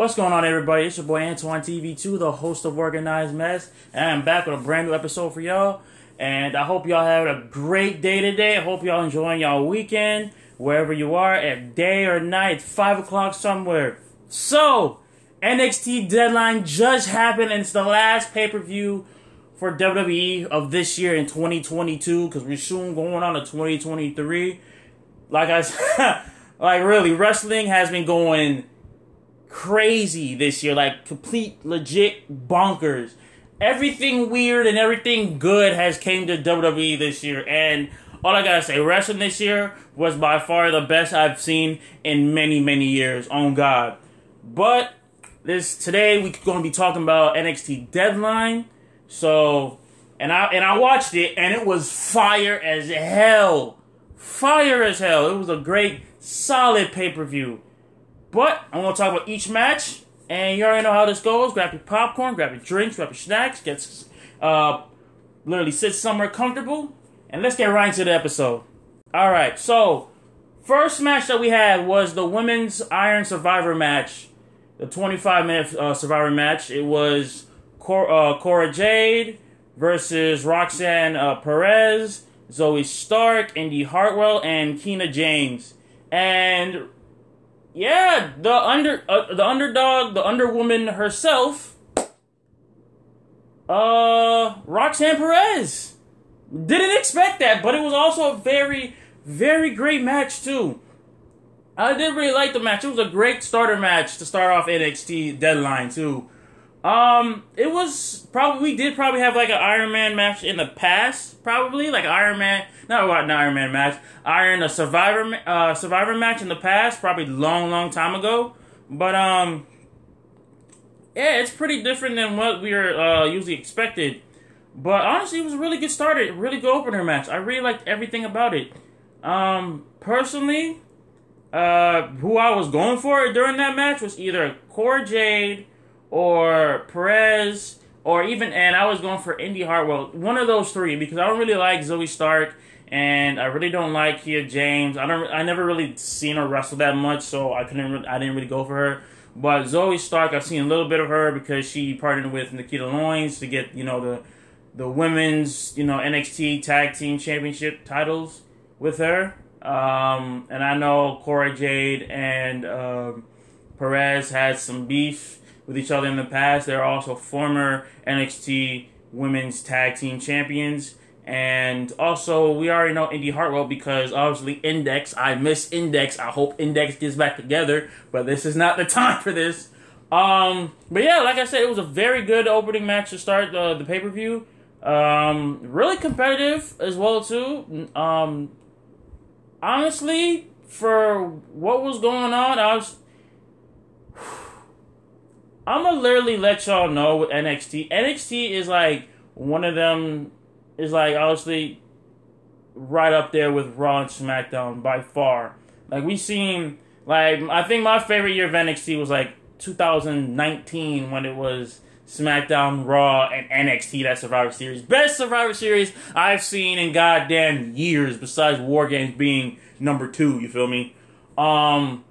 What's going on, everybody? It's your boy Antoine TV2, the host of Organized Mess, and I'm back with a brand new episode for y'all. And I hope y'all have a great day today. I hope y'all enjoying y'all weekend, wherever you are, at day or night, 5 o'clock somewhere. So, NXT deadline just happened, and it's the last pay per view for WWE of this year in 2022, because we're soon going on to 2023. Like I said, like really, wrestling has been going crazy this year, like complete legit bonkers. Everything weird and everything good has came to WWE this year, and all I gotta say, wrestling this year was by far the best I've seen in many, many years. On God, but this today we're gonna be talking about NXT Deadline. So, and I and I watched it, and it was fire as hell, fire as hell. It was a great, solid pay per view. But I'm gonna talk about each match, and you already know how this goes. Grab your popcorn, grab your drinks, grab your snacks, get uh, literally sit somewhere comfortable, and let's get right into the episode. All right, so first match that we had was the women's Iron Survivor match, the 25 minute uh, Survivor match. It was Cor- uh, Cora Jade versus Roxanne uh, Perez, Zoey Stark, Indi Hartwell, and Kiana James. And yeah, the under uh, the underdog, the underwoman herself, uh, Roxanne Perez. Didn't expect that, but it was also a very, very great match too. I did really like the match. It was a great starter match to start off NXT Deadline too. Um, it was probably we did probably have like an Iron Man match in the past, probably like Iron Man, not an Iron Man match, Iron a Survivor uh Survivor match in the past, probably long long time ago. But um, yeah, it's pretty different than what we are uh, usually expected. But honestly, it was a really good starter, really good opener match. I really liked everything about it. Um, personally, uh, who I was going for during that match was either Cora Jade or Perez, or even, and I was going for Indi Hartwell. One of those three because I don't really like Zoey Stark, and I really don't like Kiana James. I don't, I never really seen her wrestle that much, so I couldn't, I didn't really go for her. But Zoey Stark, I've seen a little bit of her because she partnered with Nikita Lyons to get, you know, the the women's, you know, NXT Tag Team Championship titles with her. Um, and I know Cora Jade and um, Perez had some beef with each other in the past. They're also former NXT Women's Tag Team Champions. And also, we already know Indi Hartwell because obviously Index. I miss Index. I hope Index gets back together, but this is not the time for this. Um, but yeah, like I said, it was a very good opening match to start the, the pay per view. Um, really competitive as well too. Um, honestly, for what was going on, I was I'm gonna literally let y'all know with NXT. NXT is like one of them is like obviously right up there with Raw and SmackDown by far. Like we seen like I think my favorite year of NXT was like 2019 when it was SmackDown, Raw, and NXT that Survivor Series. Best Survivor Series I've seen in goddamn years, besides War Games being number two. You feel me? Um,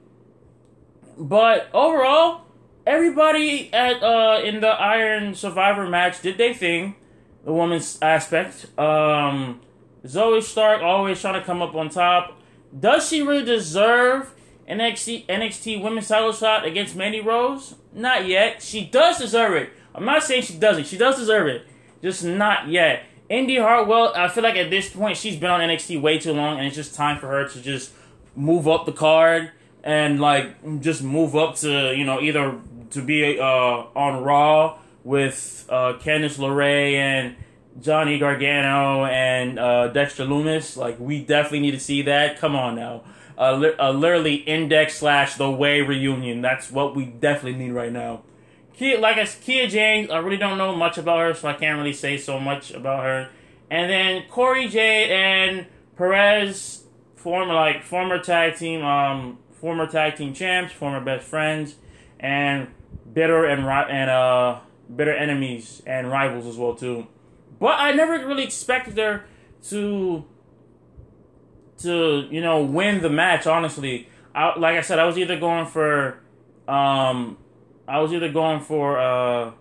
but overall, everybody at uh in the Iron Survivor match did their thing, the woman's aspect. Um, Zoey Stark always trying to come up on top. Does she really deserve NXT NXT Women's Title shot against Mandy Rose? Not yet. She does deserve it. I'm not saying she doesn't. She does deserve it. Just not yet. Indi Hartwell, I feel like at this point she's been on NXT way too long, and it's just time for her to just move up the card and like just move up to you know either to be uh, on Raw with uh, Candice LeRae and Johnny Gargano and uh, Dexter Lumis. Like, we definitely need to see that. Come on now. Uh, li- literally, Index slash The Way reunion. That's what we definitely need right now. Kia, like I, Kia James, I really don't know much about her, so I can't really say so much about her. And then Corey Jade and Perez, former like former tag team, um, former tag team champs, former best friends, and bitter and and uh bitter enemies and rivals as well too. But I never really expected her to to you know win the match. Honestly, I, like I said, I was either going for um I was either going for uh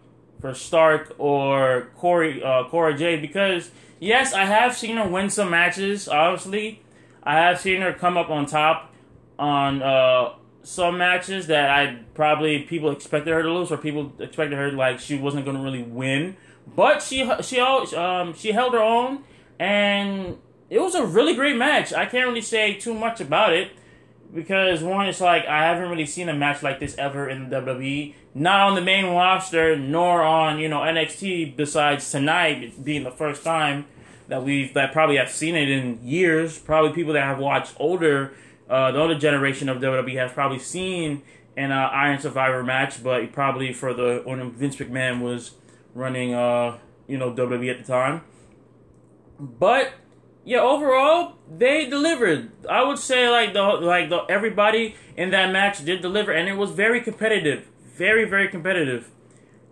for Stark or Corey uh Cora Jade because yes, I have seen her win some matches. Obviously, I have seen her come up on top on uh some matches that I probably people expected her to lose or people expected her like she wasn't going to really win. But she she um she held her own and it was a really great match. I can't really say too much about it because one, it's like I haven't really seen a match like this ever in the WWE. Not on the main roster, nor on you know NXT. Besides tonight being the first time that we've that probably have seen it in years. Probably people that have watched older, uh, the older generation of WWE has probably seen an uh, Iron Survivor match, but probably for the when Vince McMahon was running, uh, you know WWE at the time. But yeah, overall they delivered. I would say like the like the everybody in that match did deliver, and it was very competitive, very very competitive.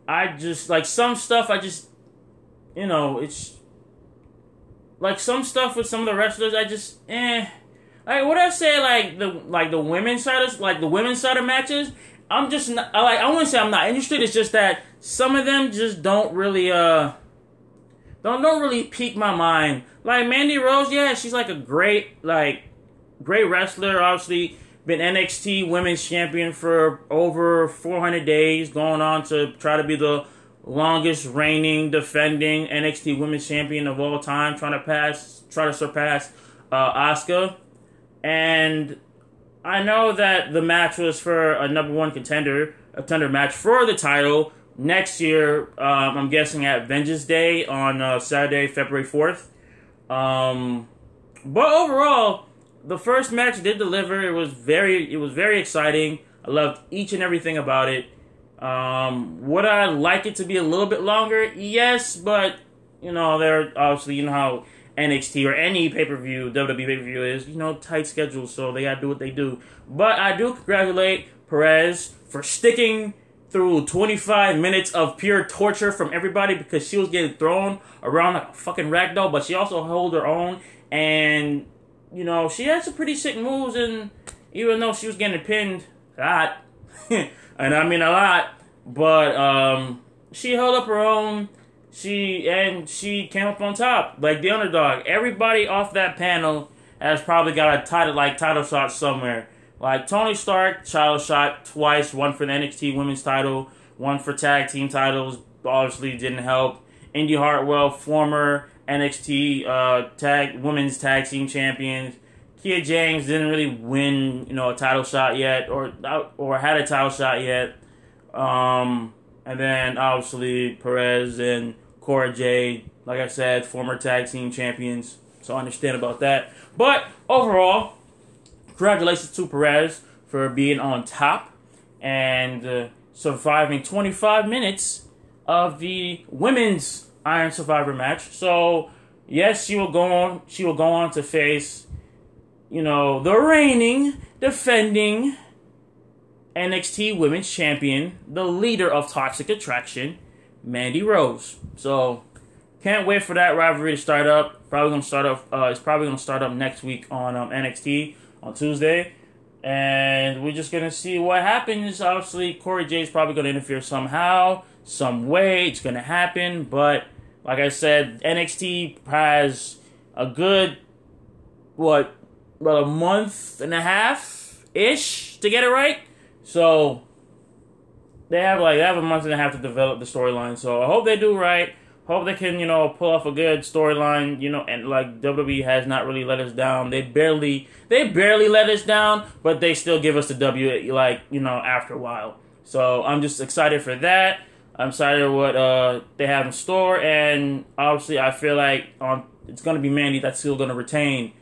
I just like some stuff. I just you know it's like some stuff with some of the wrestlers. I just eh. Like what I say, like the like the women's side of like the women's side of matches. I'm just not, like I wouldn't say I'm not interested. It's just that some of them just don't really uh don't don't really pique my mind. Like Mandy Rose, yeah, she's like a great like great wrestler. Obviously, been NXT Women's Champion for over 400 days, going on to try to be the longest reigning defending NXT Women's Champion of all time, trying to pass, try to surpass uh, Asuka. And I know that the match was for a number one contender, a contender match for the title next year. Um, I'm guessing at Vengeance Day on uh, Saturday, February fourth. Um, but overall, the first match did deliver. It was very, it was very exciting. I loved each and everything about it. Um, would I like it to be a little bit longer? Yes, but you know, they're obviously you know how NXT or any pay per view, WWE pay per view is, you know, tight schedules, so they gotta do what they do. But I do congratulate Perez for sticking through 25 minutes of pure torture from everybody because she was getting thrown around like a fucking ragdoll, but she also held her own. And, you know, she had some pretty sick moves, and even though she was getting pinned a lot, and I mean a lot, but um, she held up her own. She and she came up on top like the underdog. Everybody off that panel has probably got a title like title shot somewhere. Like Tony Stark, title shot twice, one for the NXT Women's title, one for tag team titles. Obviously, didn't help. Indi Hartwell, former NXT uh, tag women's tag team champions. Kia James didn't really win, you know, a title shot yet, or or had a title shot yet. Um, and then obviously Perez and Cora Jade, like I said, former tag team champions. So I understand about that. But overall, congratulations to Perez for being on top and uh, surviving 25 minutes of the women's Iron Survivor match. So yes, she will go on. She will go on to face, you know, the reigning, defending NXT Women's Champion, the leader of Toxic Attraction, Mandy Rose. So can't wait for that rivalry to start up. Probably gonna start up. Uh, it's probably gonna start up next week on um, NXT on Tuesday. And we're just gonna see what happens. Obviously, Corey J is probably gonna interfere somehow, some way. It's gonna happen. But like I said, NXT has a good what about a month and a half ish to get it right. So they have like they have a month and a half to develop the storyline. So I hope they do right hope they can, you know, pull off a good storyline, you know, and like WWE has not really let us down. They barely they barely let us down, but they still give us the W like, you know, after a while. So I'm just excited for that. I'm excited what uh they have in store and obviously I feel like on it's gonna be Mandy that's still gonna retain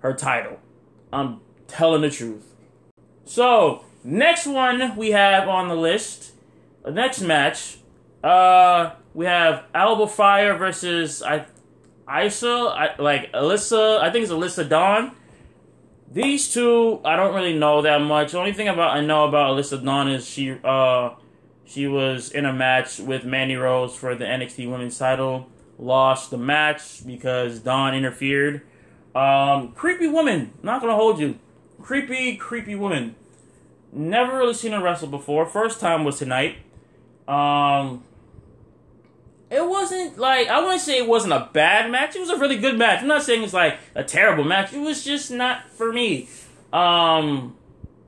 her title. I'm telling the truth. So next one we have on the list, the next match, uh we have Alba Fire versus I, Isa, I, like Alyssa. I think it's Alyssa Dawn. These two, I don't really know that much. The only thing about I know about Alyssa Dawn is she, uh, she was in a match with Mandy Rose for the NXT Women's Title. Lost the match because Dawn interfered. Um, creepy woman. Not gonna hold you. Creepy, creepy woman. Never really seen her wrestle before. First time was tonight. Um, it wasn't like I wouldn't say it wasn't a bad match. It was a really good match. I'm not saying it's like a terrible match. It was just not for me. Um,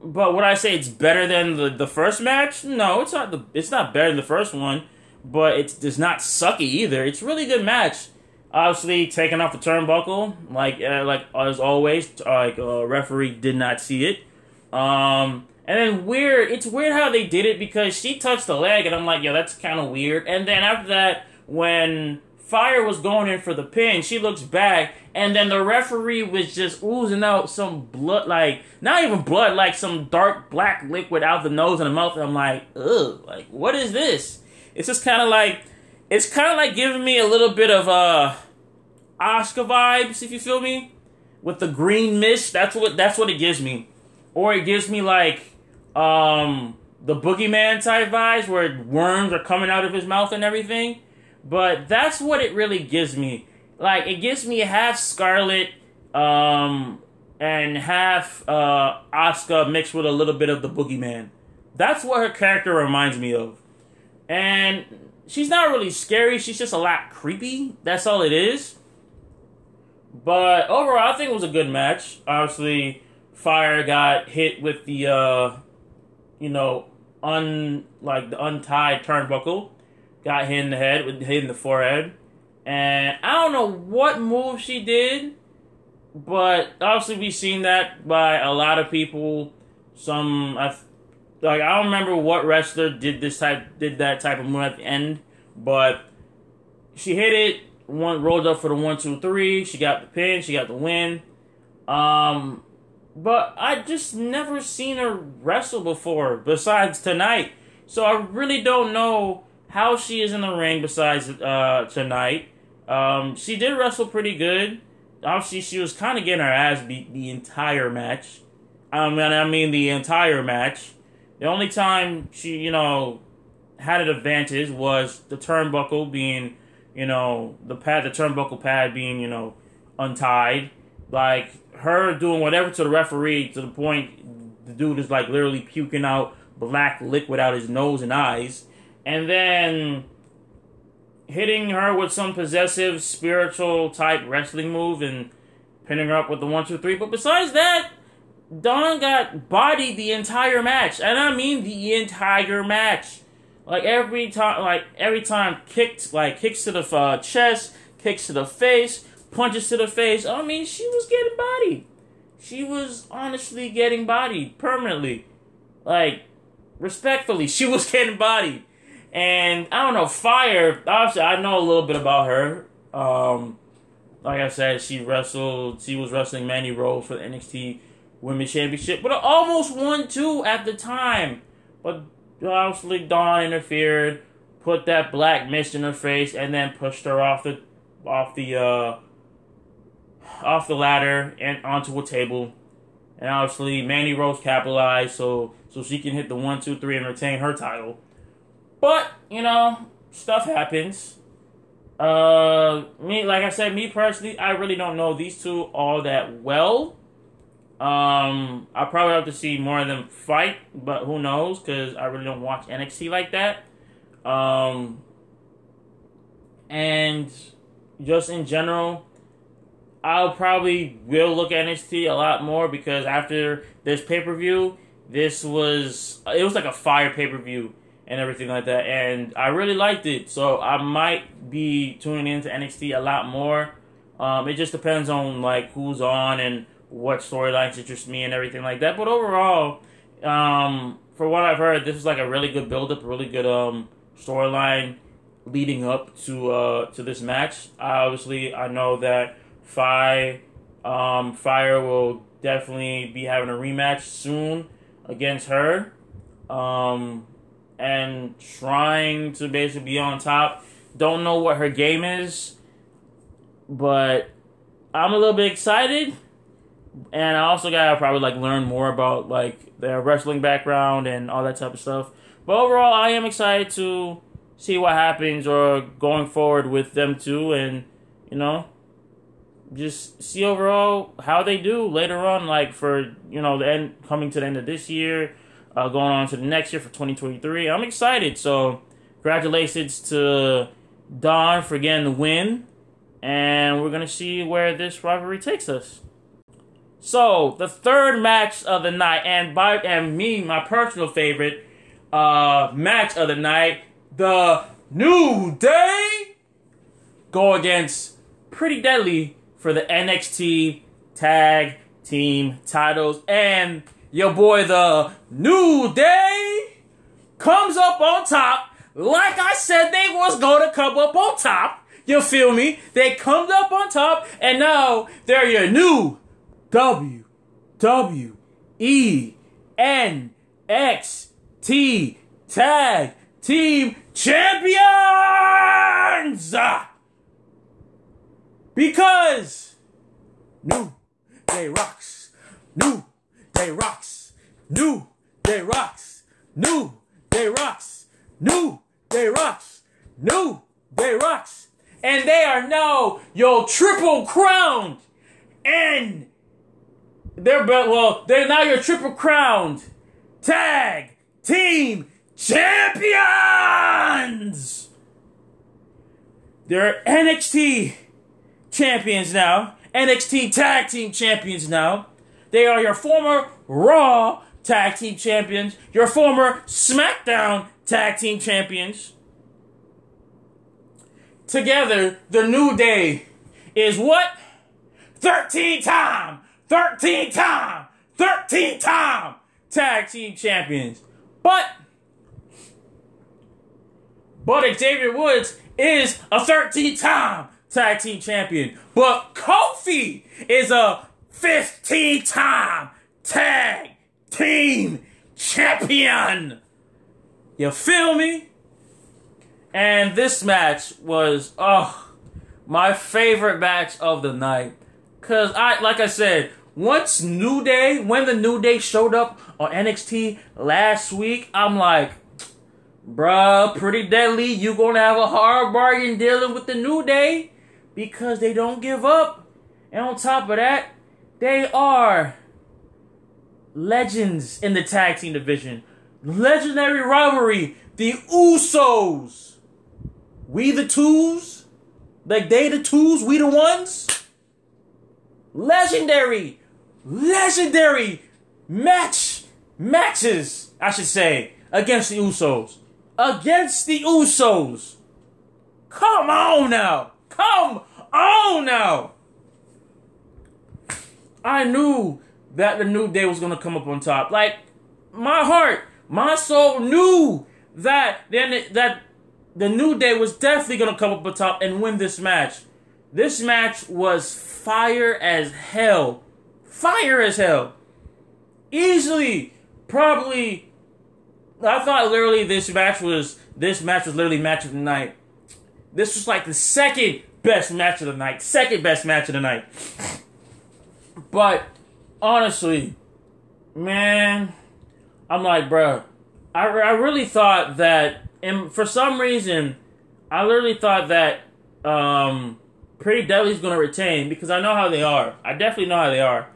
but would I say it's better than the, the first match? No, it's not. The it's not better than the first one, but it's does not sucky either. It's a really good match. Obviously, taking off the turnbuckle, like uh, like as always, like uh, referee did not see it. Um, and then weird, it's weird how they did it because she touched the leg, and I'm like, yo, that's kind of weird. And then after that, when Fire was going in for the pin, she looks back, and then the referee was just oozing out some blood, like not even blood, like some dark black liquid out the nose and the mouth. And I'm like, ugh, like what is this? It's just kind of like, it's kind of like giving me a little bit of uh, Asuka vibes, if you feel me, with the green mist. That's what that's what it gives me, or it gives me like um the boogeyman type vibes where worms are coming out of his mouth and everything. But that's what it really gives me. Like it gives me half Scarlett um and half uh Asuka mixed with a little bit of the boogeyman. That's what her character reminds me of. And she's not really scary, she's just a lot creepy. That's all it is. But overall I think it was a good match. Obviously Fire got hit with the uh you know un like the untied turnbuckle got hit in the head, with hit in the forehead, and I don't know what move she did, but obviously we've seen that by a lot of people. Some I like I don't remember what wrestler did this type did that type of move at the end, but she hit it. One rolled up for the one two three. She got the pin. She got the win. Um, but I just never seen her wrestle before besides tonight. So I really don't know how she is in the ring besides uh, tonight. Um, she did wrestle pretty good. Obviously, she was kind of getting her ass beat the entire match. I mean, I mean the entire match. The only time she, you know, had an advantage was the turnbuckle being, you know, the pad, the turnbuckle pad being, you know, untied. Like her doing whatever to the referee to the point the dude is like literally puking out black liquid out his nose and eyes and then hitting her with some possessive spiritual type wrestling move and pinning her up with the one two three. But besides that, Dawn got bodied the entire match, and I mean the entire match. Like every time, like every time, kicked like kicks to the uh, chest, kicks to the face, punches to the face. I mean, she was getting bodied. She was honestly getting bodied permanently. Like respectfully, she was getting bodied. And I don't know, Fire, obviously, I know a little bit about her. Um, like I said, she wrestled, she was wrestling Mandy Rose for the NXT Women's Championship, but almost won two at the time. But obviously, Dawn interfered, put that black mist in her face, and then pushed her off the, off the, uh, off the ladder and onto a table. And obviously, Mandy Rose capitalized so so she can hit the one, two, three, and retain her title. But, you know, stuff happens. Uh, me, like I said, me personally, I really don't know these two all that well. Um, I probably have to see more of them fight, but who knows? Because I really don't watch NXT like that. Um, and just in general, I'll probably will look at NXT a lot more because after this pay per view, this was it was like a fire pay per view and everything like that. And I really liked it, so I might be tuning into NXT a lot more. Um, it just depends on like who's on and what storylines interest me and everything like that. But overall, um, for what I've heard, this is like a really good build up, really good um, storyline leading up to uh, to this match. I Obviously, I know that Fi um, Fire will definitely be having a rematch soon against her. Um, and trying to basically be on top. Don't know what her game is, but I'm a little bit excited. And I also gotta probably like learn more about like their wrestling background and all that type of stuff. But overall, I am excited to see what happens or going forward with them too, and you know, just see overall how they do later on. Like for you know the end coming to the end of this year uh, going on to the next year for 2023. I'm excited. So, congratulations to Dawn for getting the win. And we're to see where this rivalry takes us. So, the third match of the night, and by and me, my personal favorite uh, match of the night, the New Day go against Pretty Deadly for the NXT Tag Team titles. And your boy, the New Day, comes up on top. Like I said, they was going to come up on top. You feel me? They come up on top, and now they're your new W W E N X T Tag Team Champions! Because New Day rocks. New Day rocks. New Day rocks. New Day rocks. New Day rocks. New Day rocks. And they are now your triple crowned. And they're well, they're now your triple crowned tag team champions. They're NXT champions now. NXT Tag Team Champions now. They are your former Raw Tag Team Champions, your former SmackDown Tag Team Champions. Together, the New Day is what? 13 time, 13 time, 13 time Tag Team Champions. But, but Xavier Woods is a 13 time tag team champion. But Kofi is a 15 time tag team champion. You feel me? And this match was, oh, my favorite match of the night. Cause I, like I said, once New Day, when the New Day showed up on NXT last week, I'm like, bruh, pretty deadly. You gonna have a hard bargain dealing with the New Day because they don't give up. And on top of that, they are legends in the tag team division. Legendary rivalry, the Usos. We the twos? Like they the twos, we the ones? Legendary, legendary match, matches, I should say, against the Usos. Against the Usos. Come on now. Come on now. I knew that the New Day was to come up on top. Like, my heart, my soul knew that then that the New Day was definitely to come up on top and win this match. This match was fire as hell. Fire as hell. Easily, probably. I thought literally this match was this match was literally match of the night. This was like the second best match of the night. Second best match of the night. But honestly, man, I'm like, bro, I, I really thought that, and for some reason, I literally thought that um, Pretty Deadly's to retain because I know how they are. I definitely know how they are.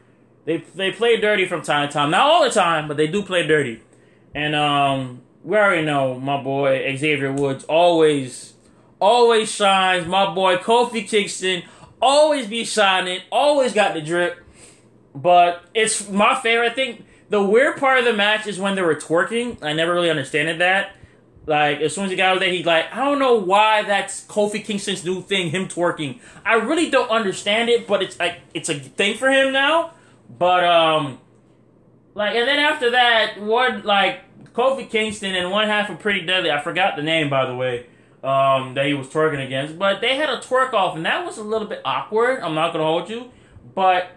They they play dirty from time to time, not all the time, but they do play dirty. And um, we already know my boy Xavier Woods always always shines. My boy Kofi Kingston always be shining, always got the drip. But it's my favorite. I think the weird part of the match is when they were twerking. I never really understood that. Like as soon as he got out there, he's like, I don't know why that's Kofi Kingston's new thing, him twerking. I really don't understand it, but it's like it's a thing for him now. But um, like and then after that, one like Kofi Kingston and one half of Pretty Deadly. I forgot the name by the way um, that he was twerking against. But they had a twerk off, and that was a little bit awkward. I'm not gonna hold you, but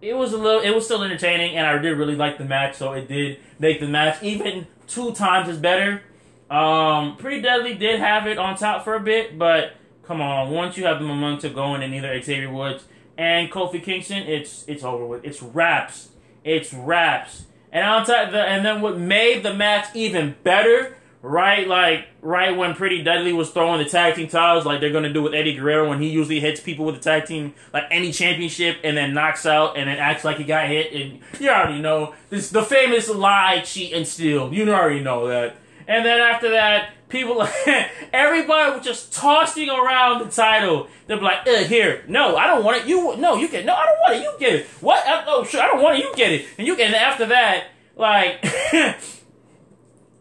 it was a little. It was still entertaining, and I did really like the match. So it did make the match even two times as better. Um, Pretty Deadly did have it on top for a bit, but come on, once you have the momentum going in either Xavier Woods and Kofi Kingston, it's it's over with. It's wraps. It's wraps. And on top, the, and then what made the match even better right like right when Pretty Deadly was throwing the tag team titles like they're gonna do with Eddie Guerrero when he usually hits people with the tag team like any championship and then knocks out and then acts like he got hit and you already know this the famous lie, cheat, and steal. You already know that. And then after that, people, everybody was just tossing around the title. They're like, uh, here, no, I don't want it. You, no, you get, no, I don't want it. You get it. What? I, oh, sure, I don't want it. You get it. And you get. And after that, like,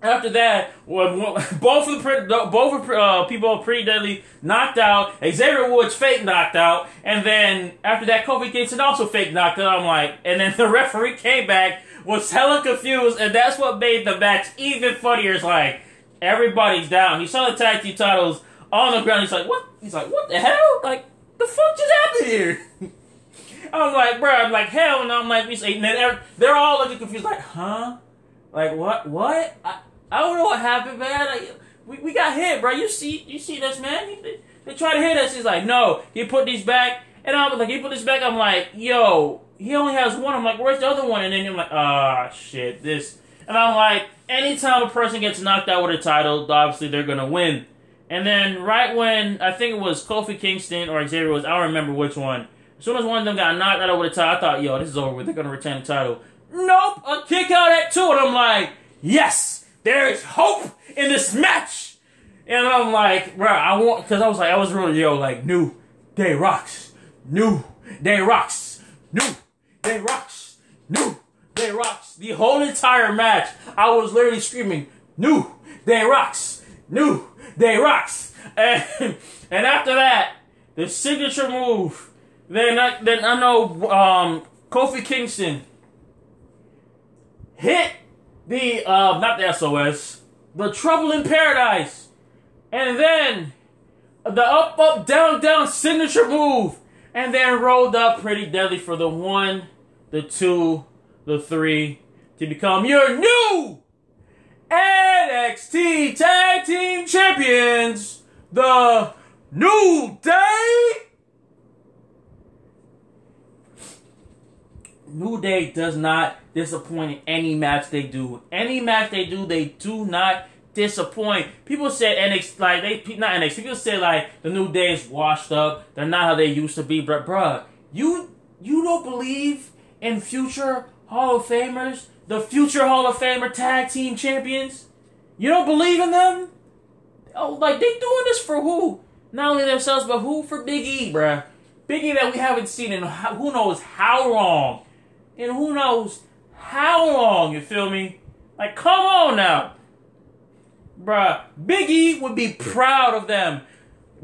after that, both of the both of uh, people pretty deadly knocked out. Xavier Woods fake knocked out, and then after that, Kofi Kingston also fake knocked out. I'm like, and then the referee came back, was hella confused, and that's what made the match even funnier. It's like everybody's down. He saw the tag team titles on the ground. He's like, what? He's like, what the hell? Like, the fuck just happened here? I'm like, bro, I'm like, hell, and I'm like, and then they're, they're all looking confused, like, huh? Like, what? What? I, I don't know what happened, man. Like, we, we got hit, bro. You see, you see this, man? They, they try to hit us. He's like, no. He put these back, and I'm like, he put this back. I'm like, yo, he only has one. I'm like, where's the other one? And then I'm like, ah, oh, shit, this. And I'm like, anytime a person gets knocked out with a title, obviously they're gonna win. And then right when I think it was Kofi Kingston or Xavier was, I don't remember which one. As soon as one of them got knocked out with a title, I thought, yo, this is over with. They're gonna retain the title. Nope, a kick out at two, and I'm like, yes, there is hope in this match. And I'm like, bro, I want, because I was like, I was really, yo, like, new day rocks, new day rocks, new day rocks, new day rocks. The whole entire match, I was literally screaming, new day rocks, new day rocks. And, and after that, the signature move, then I, then I know um, Kofi Kingston hit the uh, not the SOS, the Trouble in Paradise, and then the up up down down signature move, and then rolled up pretty deadly for the one, the two, the three to become your new NXT Tag Team Champions, the New Day. New Day does not disappoint in any match they do. Any match they do, they do not disappoint. People said NXT, like they not NXT. People say like the New Day is washed up. They're not how they used to be. But bruh, you you don't believe in future Hall of Famers, the future Hall of Famer tag team champions? You don't believe in them? Oh, like they doing this for who? Not only themselves, but who for Big E, bruh. Big E that we haven't seen in who knows how long in who knows how long, you feel me? Like, come on now. Bruh, Big E would be proud of them.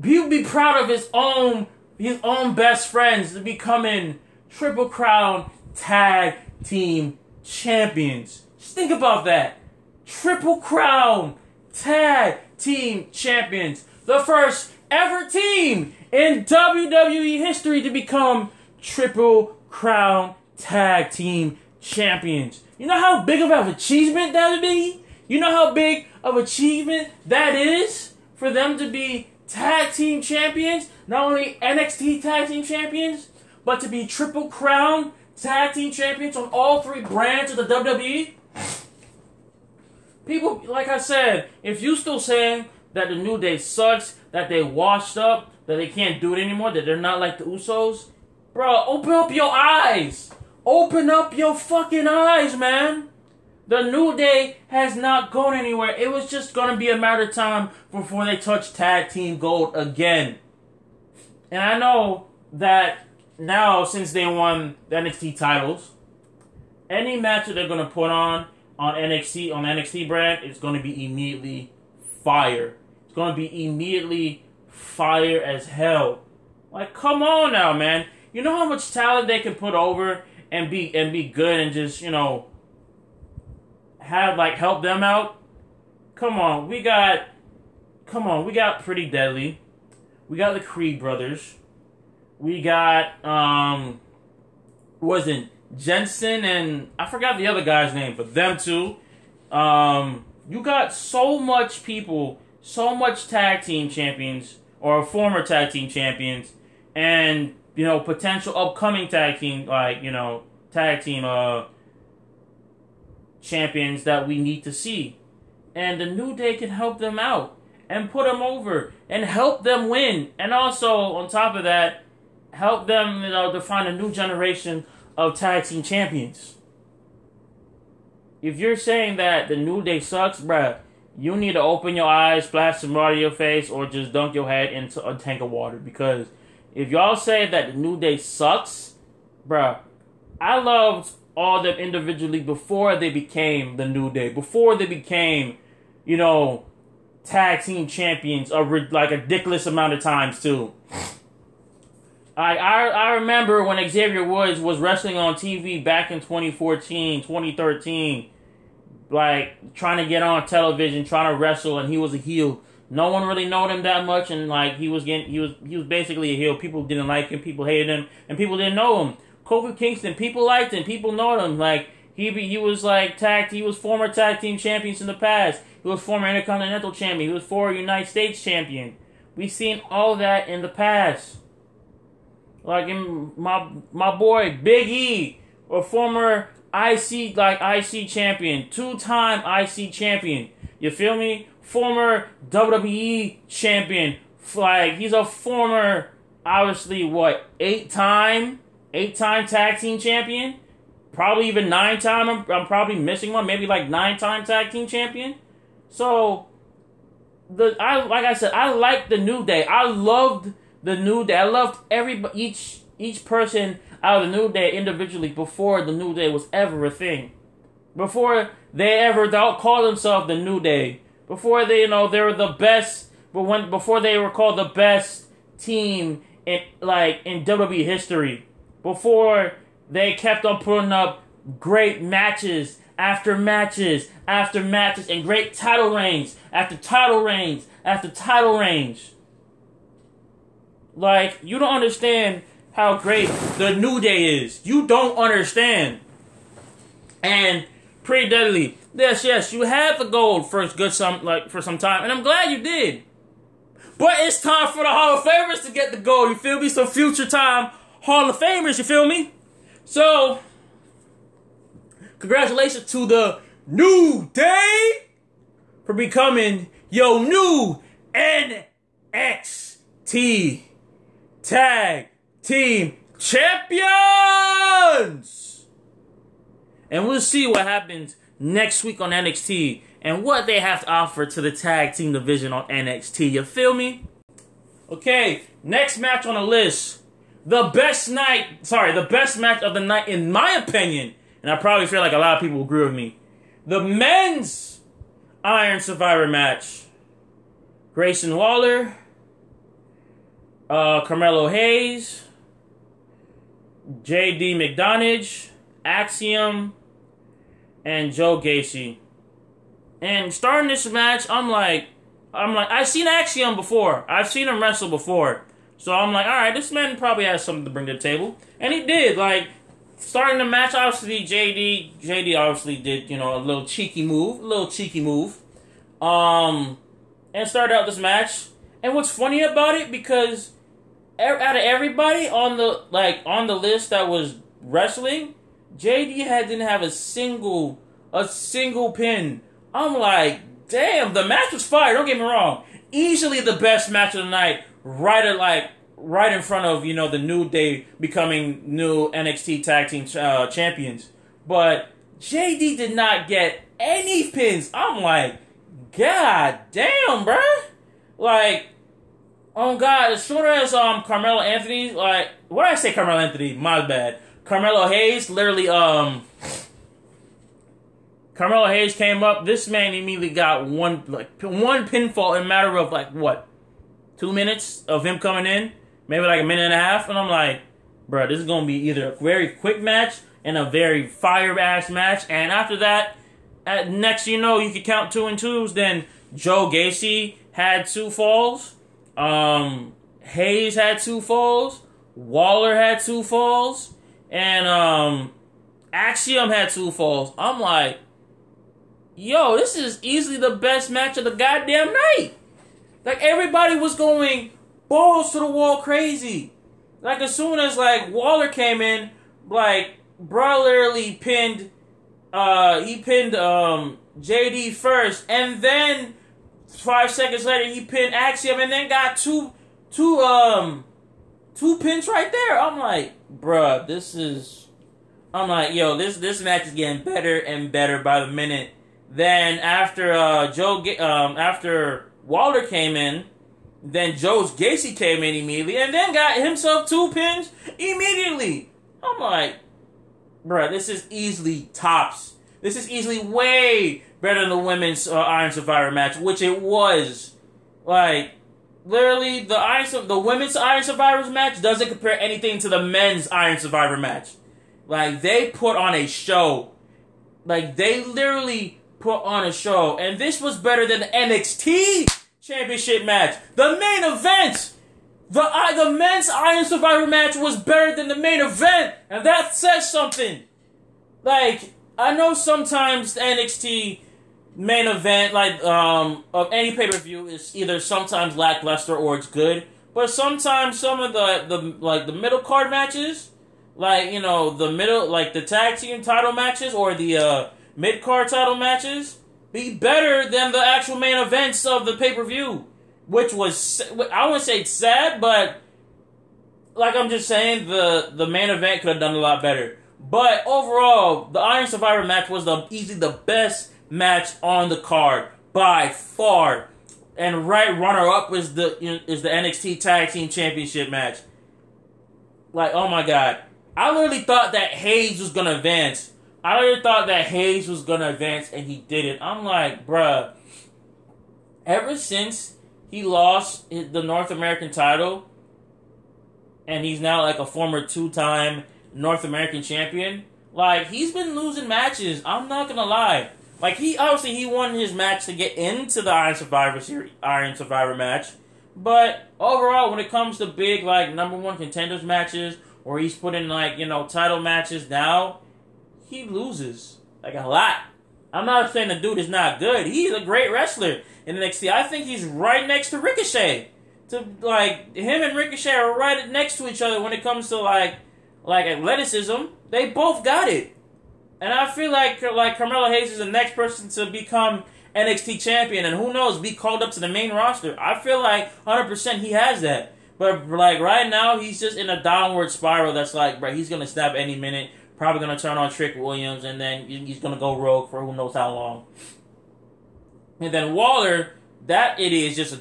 He would be proud of his own his own best friends to becoming Triple Crown Tag Team Champions. Just think about that. Triple Crown Tag Team Champions. The first ever team in WWE history to become Triple Crown tag team champions. You know how big of an achievement that would be? You know how big of achievement that is for them to be tag team champions? Not only NXT tag team champions, but to be triple crown tag team champions on all three brands of the WWE? People, like I said, if you still saying that the New Day sucks, that they washed up, that they can't do it anymore, that they're not like the Usos, bro, open up your eyes. Open up your fucking eyes, man. The New Day has not gone anywhere. It was just gonna be a matter of time before they touch tag team gold again. And I know that now, since they won the NXT titles, any match that they're gonna put on on NXT on NXT brand is gonna be immediately fire. It's gonna be immediately fire as hell. Like, come on now, man. You know how much talent they can put over and be and be good and just you know have like help them out. Come on, we got, come on, we got pretty deadly. We got the Creed brothers. We got um, was it Jensen and I forgot the other guy's name, but them two. Um, you got so much people, so much tag team champions or former tag team champions, and you know, potential upcoming tag team, like, you know, tag team uh champions that we need to see. and the New Day can help them out and put them over and help them win. And also, on top of that, help them, you know, to find a new generation of tag team champions. If you're saying that the New Day sucks, bruh, you need to open your eyes, splash some water in your face, or just dunk your head into a tank of water. Because if y'all say that New Day sucks, bruh, I loved all them individually before they became the New Day, before they became, you know, tag team champions a like a ridiculous amount of times too. I, I I remember when Xavier Woods was wrestling on TV back in 2014, 2013, like trying to get on television, trying to wrestle, and he was a heel. No one really knowed him that much, and like he was getting, he was he was basically a heel. People didn't like him, people hated him, and people didn't know him. Kofi Kingston, people liked him, people know him. Like he he was like tag, he was former tag team champions in the past. He was former Intercontinental champion. He was former United States champion. We've seen all that in the past. Like in my my boy Big E, a former IC like IC champion, two time IC champion. You feel me? Former WWE champion. Like he's a former, obviously what eight time, eight time tag team champion. Probably even nine time. I'm, I'm probably missing one. Maybe like nine time tag team champion. So the I like I said I like the New Day. I loved the New Day. I loved every each each person out of the New Day individually before the New Day was ever a thing. Before they ever called themselves the New Day. Before they you know they were the best. But when before they were called the best team in like in WWE history. Before they kept on putting up great matches after matches after matches and great title reigns after title reigns after title reigns. Like, you don't understand how great the New Day is. You don't understand. And pretty deadly. Yes, yes, you had the gold for good some like for some time, and I'm glad you did. But it's time for the Hall of Famers to get the gold. You feel me? Some future time Hall of Famers. You feel me? So, congratulations to the New Day for becoming your new NXT Tag Team Champions. And we'll see what happens next week on NXT and what they have to offer to the tag team division on NXT. You feel me? Okay, next match on the list. The best night, sorry, the best match of the night, in my opinion, and I probably feel like a lot of people agree with me. The men's Iron Survivor match. Grayson Waller, uh, Carmelo Hayes, J.D. McDonagh, Axiom, and Joe Gacy. And starting this match, I'm like, I'm like, I've seen Axiom before. I've seen him wrestle before. So I'm like, all right, this man probably has something to bring to the table, and he did. Like starting the match, obviously JD, JD obviously did you know a little cheeky move, a little cheeky move, um, and started out this match. And what's funny about it because out of everybody on the like on the list that was wrestling, JD had didn't have a single a single pin. I'm like, damn, the match was fire. Don't get me wrong, easily the best match of the night. Right at like right in front of you know the New Day becoming new NXT Tag Team uh, champions, but JD did not get any pins. I'm like, God damn, bruh. Like Oh God! As soon as um Carmelo Anthony, like what I say, Carmelo Anthony? My bad. Carmelo Hayes, literally um. Carmelo Hayes came up. This man immediately got one like one pinfall in a matter of like what, two minutes of him coming in, maybe like a minute and a half, and I'm like, bro, this is gonna be either a very quick match and a very fire ass match, and after that, at next you know you could count two and twos. Then Joe Gacy had two falls. Um, Hayes had two falls. Waller had two falls. And um, Axiom had two falls. I'm like, yo, this is easily the best match of the goddamn night. Like everybody was going balls to the wall crazy. Like as soon as like Waller came in, like bro literally pinned uh he pinned um JD first, and then five seconds later he pinned Axiom, and then got two two um two pins right there. I'm like, bruh, this is. I'm like, yo, this this match is getting better and better by the minute. Then after uh, Joe, um, after Waller came in, then Joe's Gacy came in immediately, and then got himself two pins immediately. I'm like, bruh, this is easily tops. This is easily way better than the women's uh, Iron Survivor match, which it was. Like, literally, the Iron the women's Iron Survivors match doesn't compare anything to the men's Iron Survivor match. Like, they put on a show. Like, they literally put on a show, and this was better than the NXT Championship match, the main event. The uh, the men's Iron Survivor match was better than the main event, and that says something. Like I know sometimes NXT main event, like um, of any pay per view, is either sometimes lackluster or it's good. But sometimes some of the the like the middle card matches, like you know the middle like the tag team title matches or the uh, mid card title matches, be better than the actual main events of the pay per view which was I wouldn't say it's sad, but like I'm just saying, the the main event could have done a lot better. But overall, the Iron Survivor match was the easily the best match on the card by far. And right runner up is the is the NXT Tag Team Championship match. Like, oh my god. I literally thought that Hayes was gonna advance. I literally thought that Hayes was gonna advance and he didn't. I'm like, bruh. Ever since he lost the North American title, and he's now like a former two-time North American champion. Like he's been losing matches. I'm not gonna lie. Like he obviously he won his match to get into the Iron Survivor Series, Iron Survivor match. But overall, when it comes to big like number one contenders matches, or he's put in like you know title matches now, he loses like a lot. I'm not saying the dude is not good. He's a great wrestler in NXT. I think he's right next to Ricochet. To like him and Ricochet are right next to each other when it comes to like like athleticism. They both got it, and I feel like like Carmelo Hayes is the next person to become NXT champion, and who knows, be called up to the main roster. I feel like 100% he has that. But like right now, he's just in a downward spiral. That's like, bro, he's gonna snap any minute. Probably gonna turn on Trick Williams, and then he's gonna go rogue for who knows how long. And then Waller, that idiot is just a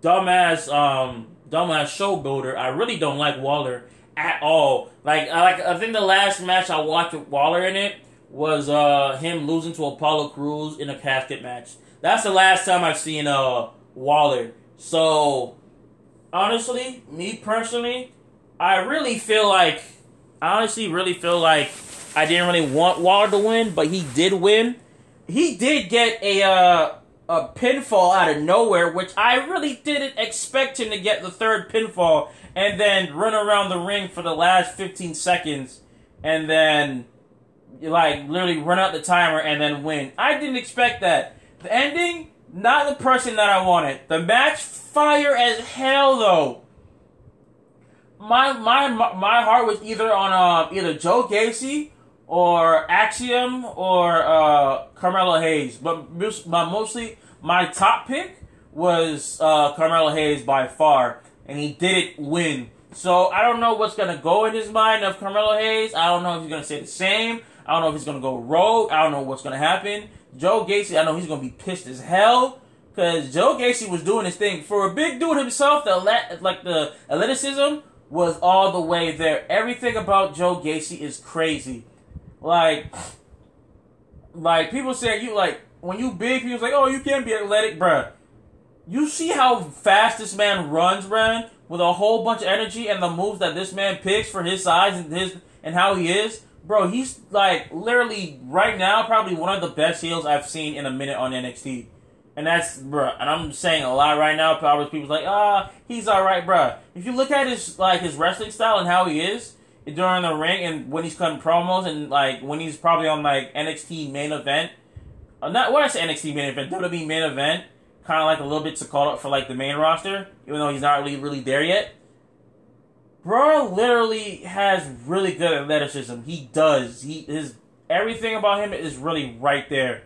dumbass, um, dumbass show builder. I really don't like Waller at all. Like, I like. I think the last match I watched with Waller in it was uh him losing to Apollo Crews in a casket match. That's the last time I've seen uh Waller. So honestly, me personally, I really feel like I honestly really feel like I didn't really want Waller to win, but he did win. He did get a uh a pinfall out of nowhere, which I really didn't expect him to get the third pinfall and then run around the ring for the last 15 seconds and then like literally run out the timer and then win. I didn't expect that. The ending, not the person that I wanted. The match, fire as hell though. My my my heart was either on uh, either Joe Gacy or Axiom or uh, Carmelo Hayes. But, but mostly my top pick was uh, Carmelo Hayes by far, and he didn't win. So I don't know what's gonna go in his mind of Carmelo Hayes. I don't know if he's gonna say the same. I don't know if he's gonna go rogue. I don't know what's gonna happen. Joe Gacy, I know he's gonna be pissed as hell because Joe Gacy was doing his thing for a big dude himself. The like the athleticism was all the way there. Everything about Joe Gacy is crazy. Like, like people say you like when you big, people like, oh, you can't be athletic, bruh. You see how fast this man runs, man, with a whole bunch of energy and the moves that this man picks for his size and his and how he is, bro. He's like literally right now probably one of the best heels I've seen in a minute on NXT. And that's, bro, and I'm saying a lot right now. Probably people's like, ah, he's all right, bro. If you look at his like his wrestling style and how he is, during the ring and when he's cutting promos and like when he's probably on like NXT main event. Uh, not what I say NXT main event, WWE main event, kind of like a little bit to call up for like the main roster, even though he's not really really there yet. Bro literally has really good athleticism. He does. He his everything about him is really right there.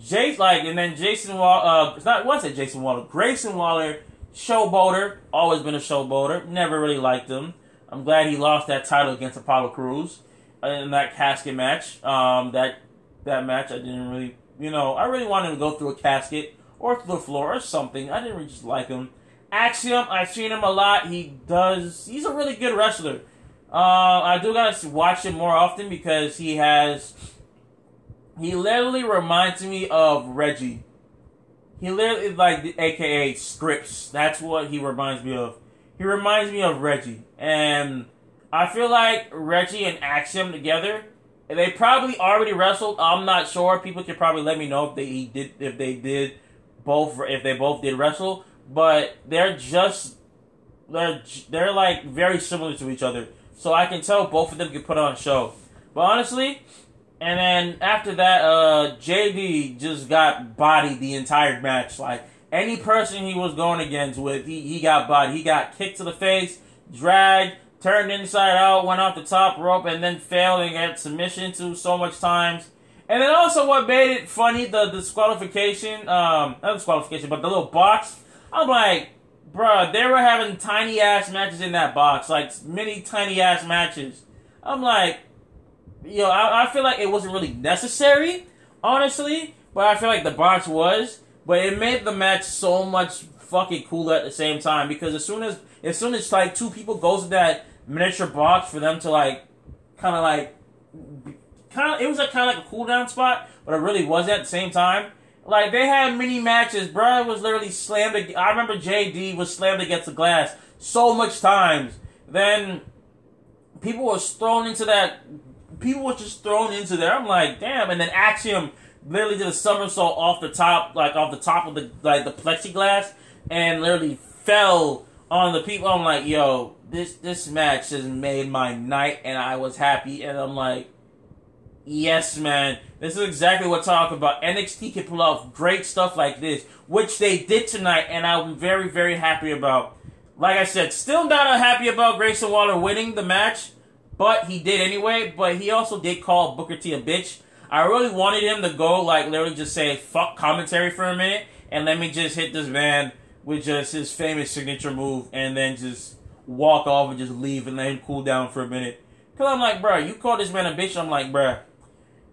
Jace like, and then Jason Waller. Uh, it's not what's it? Jason Waller. Grayson Waller, showboater. Always been a showboater. Never really liked him. I'm glad he lost that title against Apollo Crews in that casket match. Um, that that match I didn't really, you know, I really wanted to go through a casket or through the floor or something. I didn't really just like him. Axiom, I've seen him a lot. He does. He's a really good wrestler. Uh, I do gotta watch him more often because he has. He literally reminds me of Reggie. He literally like the AKA Scrypts. That's what he reminds me of. He reminds me of Reggie, and I feel like Reggie and Axiom together. They probably already wrestled. I'm not sure. People can probably let me know if they did. If they did both. If they both did wrestle, but they're just they're they're like very similar to each other. So I can tell both of them can put on a show. But honestly, and then after that, uh, JD just got bodied the entire match. Like any person he was going against with, he, he got bodied. He got kicked to the face, dragged, turned inside out, went off the top rope, and then failed and got submission to so much times. And then also what made it funny, the disqualification, um, not disqualification, but the little box. I'm like, bruh, they were having tiny ass matches in that box, like many tiny ass matches. I'm like, yo, know, I, I feel like it wasn't really necessary, honestly, but I feel like the box was. But it made the match so much fucking cooler at the same time because as soon as as soon as like two people goes to that miniature box for them to like kind of like kind of it was a kind of like a cool down spot, but it really wasn't at the same time. Like they had mini matches. Bro was literally slammed. I remember JD was slammed against the glass so much times. Then people was thrown into that. People were just thrown into there. I'm like, damn. And then Axiom literally did a somersault off the top, like off the top of the like the plexiglass, and literally fell on the people. I'm like, yo, this this match has made my night, and I was happy. And I'm like, yes, man, this is exactly what I'm talking about. NXT can pull off great stuff like this, which they did tonight, and I'm very very happy about. Like I said, still not happy about Grayson Waller winning the match, but he did anyway. But he also did call Booker T a bitch. I really wanted him to go like literally just say fuck commentary for a minute and let me just hit this man with just his famous signature move and then just walk off and just leave and let him cool down for a minute. Cause I'm like, bro, you call this man a bitch. I'm like, bro,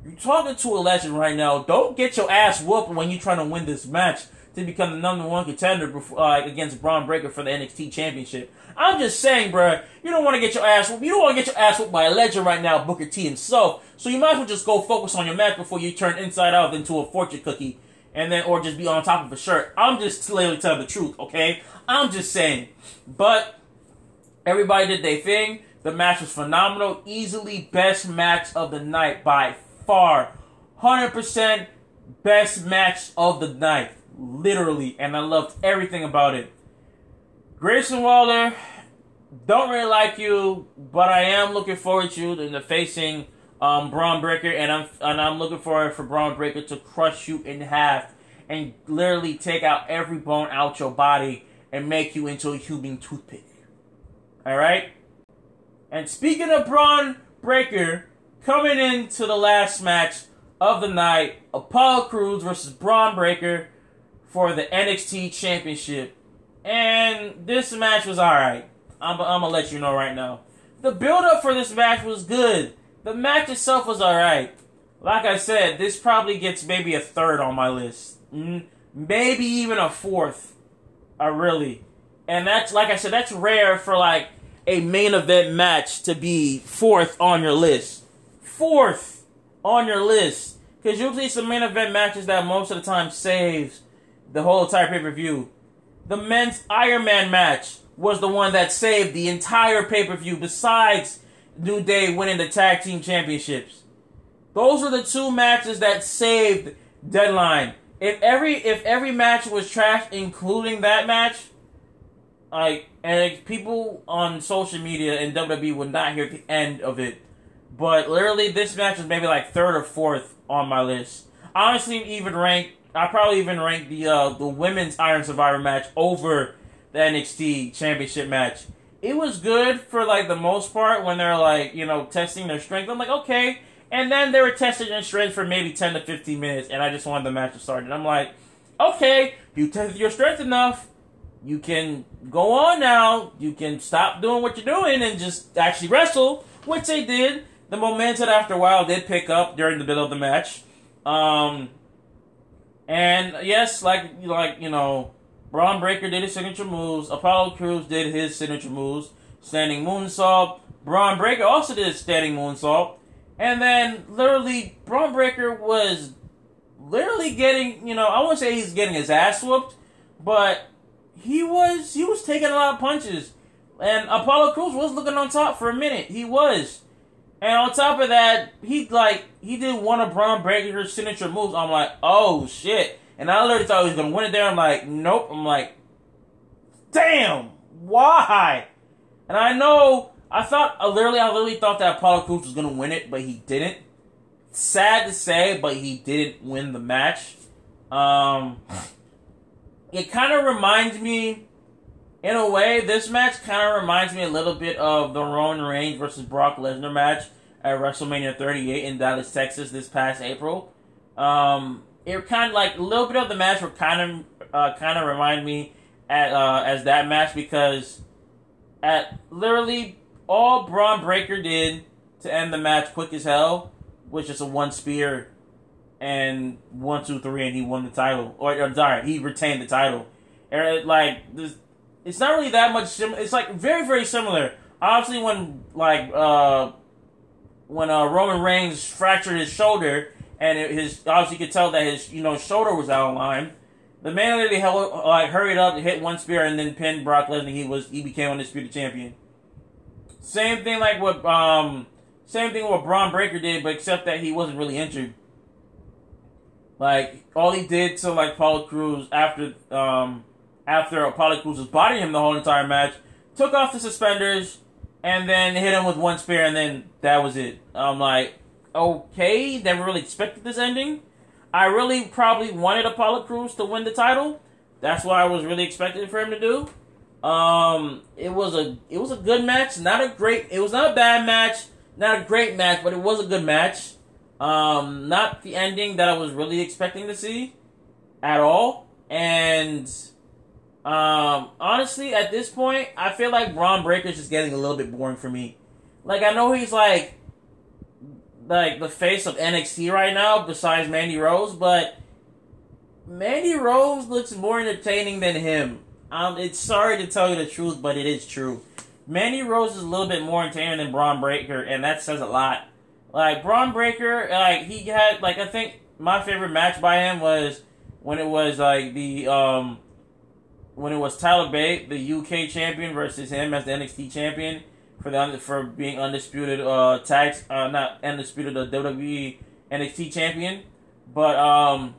you talking to a legend right now. Don't get your ass whooped when you're trying to win this match to become the number one contender before, uh, against Bron Breakker for the NXT Championship. I'm just saying, bro, you don't want to get your ass whooped. You don't want to get your ass whooped by a legend right now, Booker T himself. So So, you might as well just go focus on your match before you turn inside out into a fortune cookie, and then or just be on top of a shirt. I'm just literally telling the truth, okay? I'm just saying. But everybody did their thing. The match was phenomenal. Easily best match of the night by far. 100% best match of the night. Literally. And I loved everything about it. Grayson Waller, don't really like you, but I am looking forward to you the facing um, Bron Breakker, and I'm and I'm looking forward for Bron Breakker to crush you in half and literally take out every bone out your body and make you into a human toothpick. All right. And speaking of Bron Breakker, coming into the last match of the night, Apollo Crews versus Bron Breakker for the NXT Championship. And this match was alright. I'm, I'm gonna let you know right now. The build up for this match was good. The match itself was alright. Like I said, this probably gets maybe a third on my list. Maybe even a fourth. I really. And that's, like I said, that's rare for like a main event match to be fourth on your list. Fourth on your list. Because usually some main event matches that most of the time saves the whole entire pay per view. The men's Iron Man match was the one that saved the entire pay per view, besides New Day winning the tag team championships. Those are the two matches that saved Deadline. If every if every match was trash, including that match, like and people on social media and WWE would not hear the end of it. But literally, this match was maybe like third or fourth on my list. Honestly, even ranked I probably even rank the uh, the women's Iron Survivor match over the NXT Championship match. It was good for like the most part when they're like you know testing their strength. I'm like okay, And then they were testing their strength for maybe 10 to 15 minutes, and I just wanted the match to start. And I'm like, okay, you tested your strength enough. You can go on now. You can stop doing what you're doing and just actually wrestle, which they did. The momentum after a while did pick up during the middle of the match. Um, and yes, like like you know, Bron Breakker did his signature moves. Apollo Crews did his signature moves. Standing moonsault. Bron Breakker also did standing moonsault. And then literally, Bron Breakker was literally getting, you know, I won't say he's getting his ass whooped, but he was he was taking a lot of punches. And Apollo Crews was looking on top for a minute. He was. And on top of that, he like he did one of Bron Breakker's signature moves. I'm like, oh shit. And I literally thought he was gonna win it there. I'm like, nope. I'm like, damn, why? And I know I thought I literally I literally thought that Apollo Crews was gonna win it, but he didn't. Sad to say, but he didn't win the match. Um, it kind of reminds me, in a way, this match kind of reminds me a little bit of the Roman Reigns versus Brock Lesnar match at WrestleMania 38 in Dallas, Texas, this past April. Um, it kind of like a little bit of the match would kind of uh, kind of remind me at uh, as that match because at literally all Bron Breakker did to end the match quick as hell was just a one spear and one, two, three, and he won the title. Or I'm sorry, he retained the title. And like this, it's not really that much. Sim- it's like very, very similar. Obviously, when like uh when uh Roman Reigns fractured his shoulder, and it, his obviously you could tell that his you know shoulder was out of line. The man literally held, like hurried up, hit one spear, and then pinned Brock Lesnar. He was he became undisputed champion. Same thing like what um same thing what Bron Breakker did, but except that he wasn't really injured. Like all he did to like Paul Crews after um after Apollo Crews was bodying him the whole entire match, took off the suspenders and then hit him with one spear and then that was it. I'm like, okay, never really expected this ending. I really probably wanted Apollo Crews to win the title. That's what I was really expecting for him to do. Um, it was a it was a good match, not a great. It was not a bad match, not a great match, but it was a good match. Um, not the ending that I was really expecting to see at all. And um, honestly, at this point, I feel like Bron Breakker's just getting a little bit boring for me. Like I know he's like like the face of NXT right now, besides Mandy Rose, but Mandy Rose looks more entertaining than him. Um, it's sorry to tell you the truth, but it is true. Mandy Rose is a little bit more entertaining than Bron Breakker, and that says a lot. Like Bron Breakker, like he had like I think my favorite match by him was when it was like the um when it was Tyler Bate, the UK champion, versus him as the NXT champion for the for being undisputed uh tags uh not undisputed uh, WWE NXT champion. But um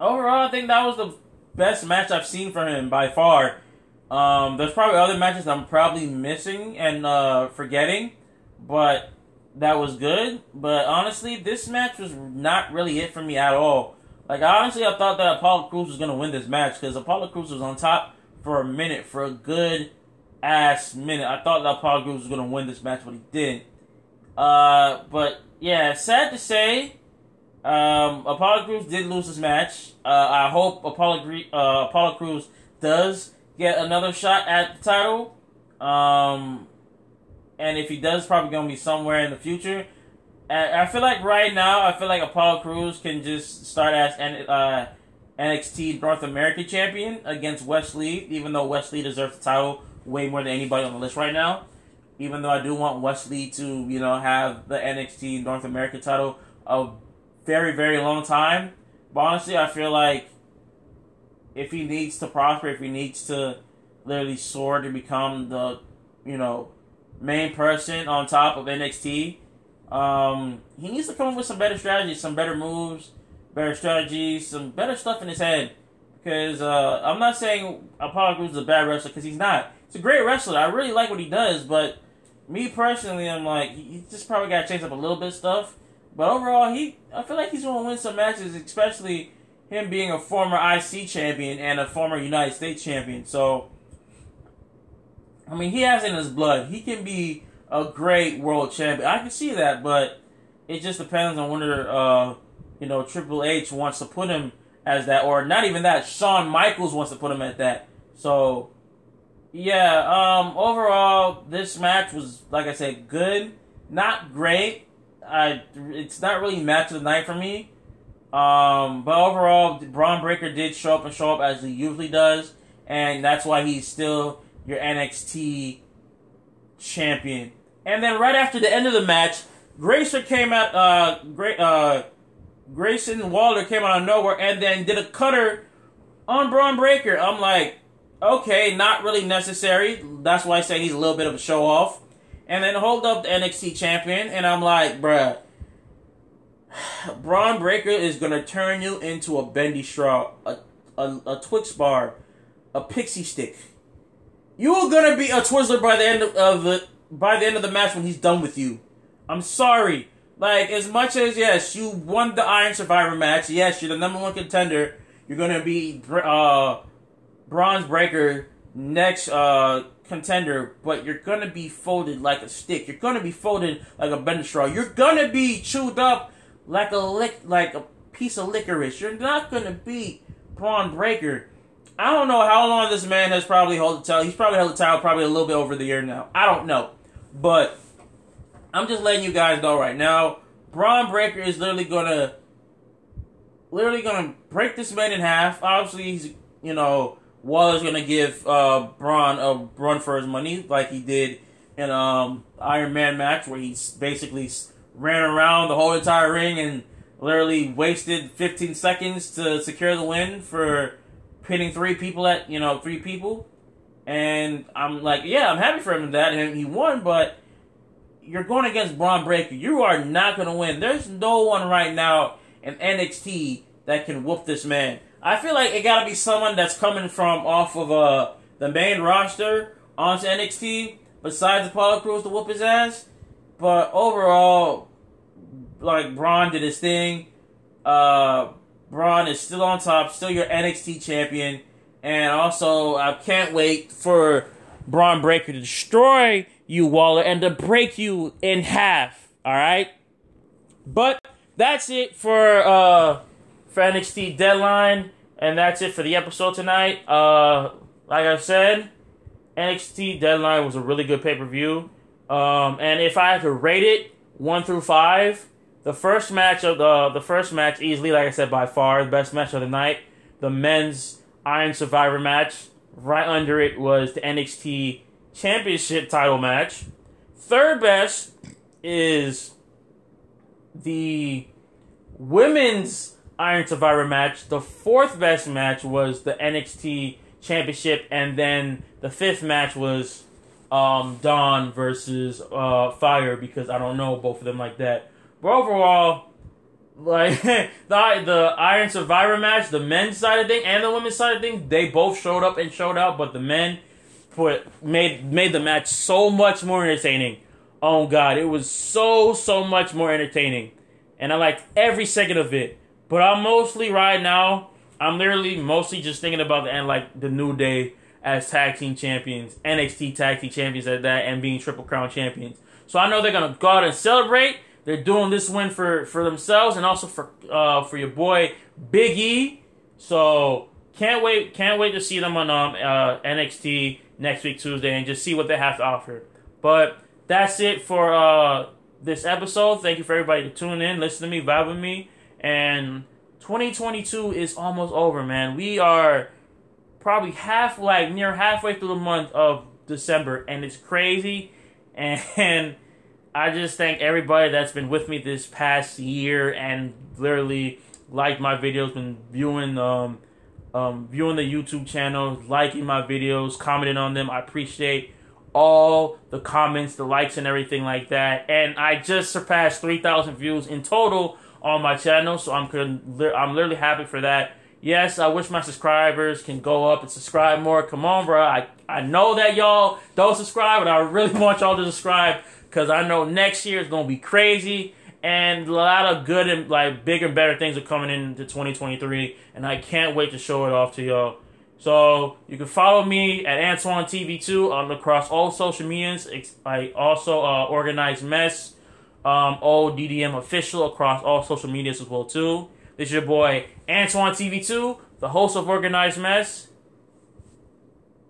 overall I think that was the best match I've seen from him by far. Um, there's probably other matches I'm probably missing and uh, forgetting, but that was good. But honestly, this match was not really it for me at all. Like honestly, I thought that Apollo Crews was gonna win this match because Apollo Crews was on top for a minute, for a good ass minute. I thought that Apollo Crews was gonna win this match, but he didn't. Uh, but yeah, sad to say, um, Apollo Crews did lose his match. Uh, I hope Apollo, uh, Apollo Crews does get another shot at the title. Um, and if he does, probably gonna be somewhere in the future. I feel like right now, I feel like Apollo Crews can just start as uh, NXT North American champion against Wes Lee, even though Wes Lee deserves the title way more than anybody on the list right now. Even though I do want Wes Lee to, you know, have the NXT North American title a very, very long time. But honestly, I feel like if he needs to prosper, if he needs to literally soar to become the, you know, main person on top of NXT, um, he needs to come up with some better strategies, some better moves, better strategies, some better stuff in his head. Because uh, I'm not saying Apollo Crews is a bad wrestler, because he's not. He's a great wrestler. I really like what he does, but me personally, I'm like, he just probably got to change up a little bit stuff. But overall, he I feel like he's going to win some matches, especially him being a former IC champion and a former United States champion. So, I mean, he has in his blood. He can be a great world champion. I can see that, but it just depends on whether uh, you know Triple H wants to put him as that, or not even that. Shawn Michaels wants to put him at that. So yeah, um, overall this match was like I said, good, not great. I it's not really match of the night for me. Um, but overall, Bron Breakker did show up and show up as he usually does, and that's why he's still your NXT champion. And then right after the end of the match, Grayson came out. Uh, Gra- uh, Grayson Waller came out of nowhere and then did a cutter on Bron Breakker. I'm like, okay, not really necessary. That's why I say he's a little bit of a show off. And then hold up the NXT champion, and I'm like, bruh, Bron Breakker is gonna turn you into a bendy straw, a, a, a Twix bar, a pixie stick. You are gonna be a Twizzler by the end of, of the by the end of the match when he's done with you. I'm sorry. Like as much as yes, you won the Iron Survivor match. Yes, you're the number one contender. You're gonna be uh, Bronze Breaker next uh, contender, but you're gonna be folded like a stick. You're gonna be folded like a bendy straw. You're gonna be chewed up like a lick, like a piece of licorice. You're not gonna be Bron Breakker. I don't know how long this man has probably held the title. He's probably held the title probably a little bit over the year now. I don't know, but I'm just letting you guys know right now. Bron Breakker is literally gonna, literally gonna break this man in half. Obviously, he's you know Waller's gonna give uh, Bron a run for his money like he did in um Iron Man match where he's basically ran around the whole entire ring and literally wasted 15 seconds to secure the win for pinning three people at you know three people. And I'm like, yeah, I'm happy for him that and he won, but you're going against Bron Breakker. You are not going to win. There's no one right now in NXT that can whoop this man. I feel like it got to be someone that's coming from off of uh the main roster onto NXT besides Apollo Crews to whoop his ass. But overall, like Bron did his thing. Uh, Bron is still on top, still your NXT champion, and also I can't wait for Bron Breakker to destroy you, Waller, and to break you in half. All right, but that's it for uh for NXT Deadline, and that's it for the episode tonight. Uh, like I said, NXT Deadline was a really good pay per view. Um, and if I had to rate it one through five, the first match of the the first match easily, like I said, by far the best match of the night, the men's Iron Survivor match. Right under it was the NXT Championship title match. Third best is the women's Iron Survivor match. The fourth best match was the NXT Championship, and then the fifth match was um, Dawn versus uh, Fire because I don't know both of them like that. But overall, like the the Iron Survivor match, the men's side of thing and the women's side of things, they both showed up and showed out, but the men put made made the match so much more entertaining. Oh god, it was so so much more entertaining, and I liked every second of it. But I'm mostly right now. I'm literally mostly just thinking about the end, like the New Day as tag team champions, NXT tag team champions at that, and being Triple Crown champions. So I know they're gonna go out and celebrate they're doing this win for for themselves and also for uh, for your boy Big E. So can't wait can't wait to see them on um, uh, NXT next week Tuesday and just see what they have to offer. But that's it for uh, this episode. Thank you for everybody to tune in, listen to me, vibe with me, and 2022 is almost over, man. We are probably half like near halfway through the month of December, and it's crazy and I just thank everybody that's been with me this past year and literally liked my videos, been viewing um, um viewing the YouTube channel, liking my videos, commenting on them. I appreciate all the comments, the likes, and everything like that. And I just surpassed three thousand views in total on my channel, so I'm I'm literally happy for that. Yes, I wish my subscribers can go up and subscribe more. Come on, bro. I, I know that y'all don't subscribe, but I really want y'all to subscribe because I know next year is going to be crazy and a lot of good and like bigger and better things are coming into 2023 and I can't wait to show it off to y'all. So you can follow me at Antoine TV2 on across all social medias. I also uh, organize mess. Um, ODDM official across all social medias as well too. This is your boy Antoine TV2, the host of Organized Mess.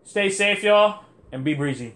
Stay safe, y'all, and be breezy.